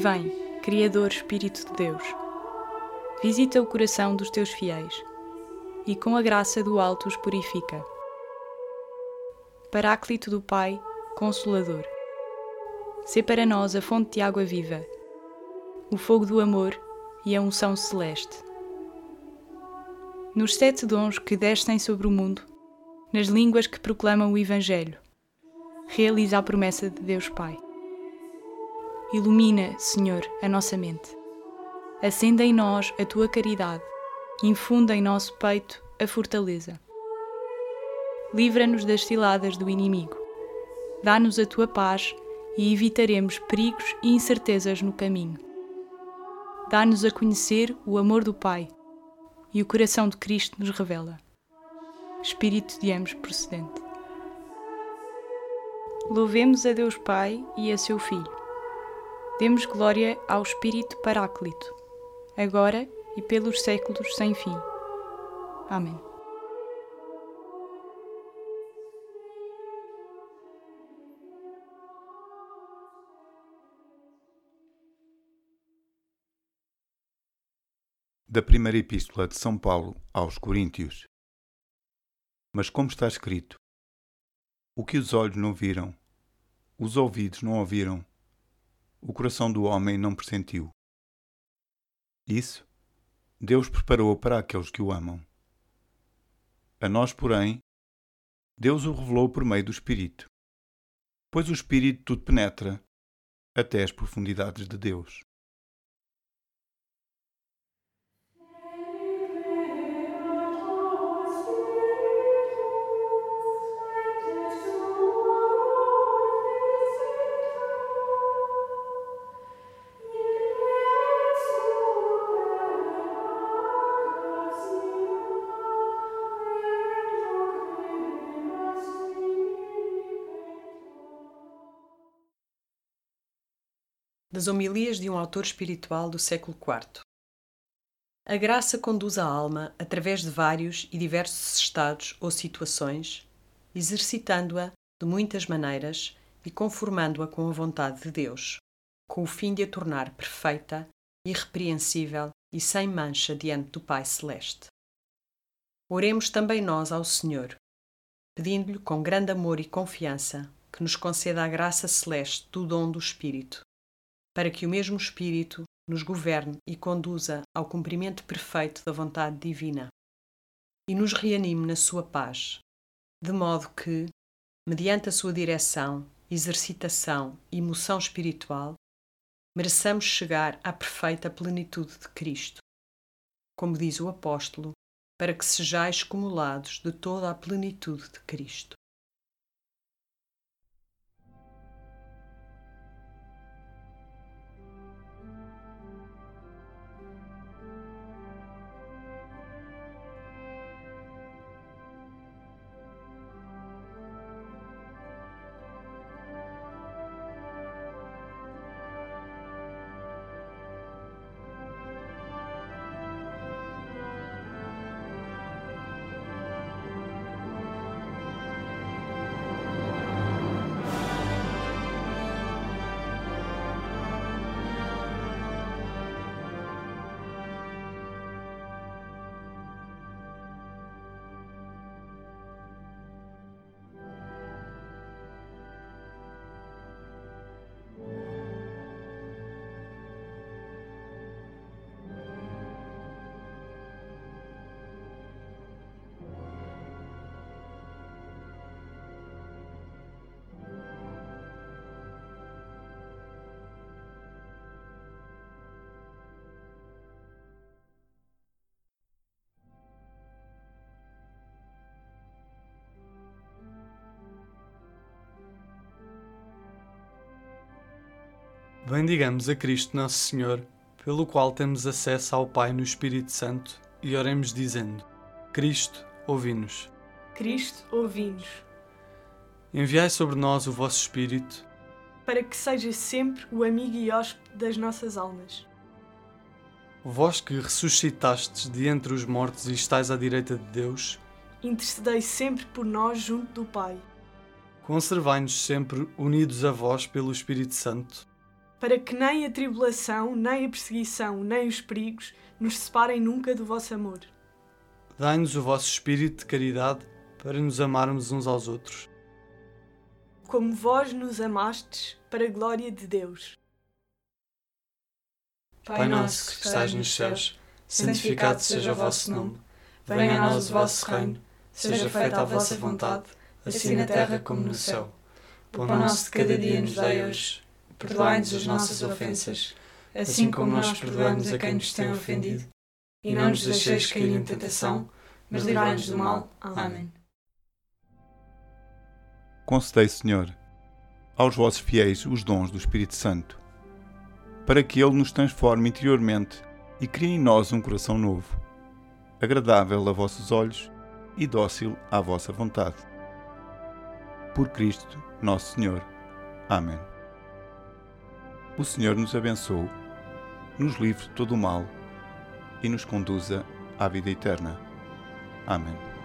Vem, Criador Espírito de Deus, visita o coração dos teus fiéis e com a graça do alto os purifica. Paráclito do Pai, Consolador, sê para nós a fonte de água viva, o fogo do amor e a unção celeste. Nos sete dons que descem sobre o mundo, nas línguas que proclamam o Evangelho, realiza a promessa de Deus Pai. Ilumina, Senhor, a nossa mente. Acenda em nós a tua caridade, infunda em nosso peito a fortaleza. Livra-nos das ciladas do inimigo. Dá-nos a tua paz e evitaremos perigos e incertezas no caminho. Dá-nos a conhecer o amor do Pai e o coração de Cristo nos revela. Espírito de ambos procedente. Louvemos a Deus Pai e a seu Filho. Demos glória ao Espírito Paráclito, agora e pelos séculos sem fim. Amém. Da primeira epístola de São Paulo aos Coríntios. Mas como está escrito: O que os olhos não viram, os ouvidos não ouviram, o coração do homem não pressentiu. Isso Deus preparou para aqueles que o amam. A nós, porém, Deus o revelou por meio do Espírito, pois o Espírito tudo penetra, até as profundidades de Deus. Das homilias de um autor espiritual do século IV. A graça conduz a alma através de vários e diversos estados ou situações, exercitando-a de muitas maneiras e conformando-a com a vontade de Deus, com o fim de a tornar perfeita, irrepreensível e sem mancha diante do Pai Celeste. Oremos também nós ao Senhor, pedindo-lhe com grande amor e confiança que nos conceda a graça celeste do dom do Espírito para que o mesmo Espírito nos governe e conduza ao cumprimento perfeito da vontade divina e nos reanime na sua paz, de modo que, mediante a sua direção, exercitação e moção espiritual, mereçamos chegar à perfeita plenitude de Cristo. Como diz o apóstolo, para que sejais cumulados de toda a plenitude de Cristo. Bendigamos a Cristo Nosso Senhor, pelo qual temos acesso ao Pai no Espírito Santo, e oremos dizendo: Cristo, ouvi-nos. Cristo, ouvi-nos. Enviai sobre nós o vosso Espírito, para que seja sempre o amigo e hóspede das nossas almas. Vós que ressuscitastes de entre os mortos e estáis à direita de Deus, intercedei sempre por nós junto do Pai. Conservai-nos sempre unidos a vós pelo Espírito Santo para que nem a tribulação, nem a perseguição, nem os perigos nos separem nunca do vosso amor. Dai-nos o vosso espírito de caridade para nos amarmos uns aos outros. Como vós nos amastes, para a glória de Deus. Pai nosso que estais nos céus, santificado seja o vosso nome. Venha a nós o vosso reino. Seja feita a vossa vontade, assim na terra como no céu. O pão nosso de cada dia nos dai hoje. Perdoai-nos as nossas ofensas, assim como nós perdoamos a quem nos tem ofendido. E não nos deixeis cair em tentação, mas livrai-nos do mal. Amém. Concedei, Senhor, aos vossos fiéis os dons do Espírito Santo, para que Ele nos transforme interiormente e crie em nós um coração novo, agradável a vossos olhos e dócil à vossa vontade. Por Cristo, nosso Senhor. Amém. O Senhor nos abençoe, nos livre de todo o mal e nos conduza à vida eterna. Amém.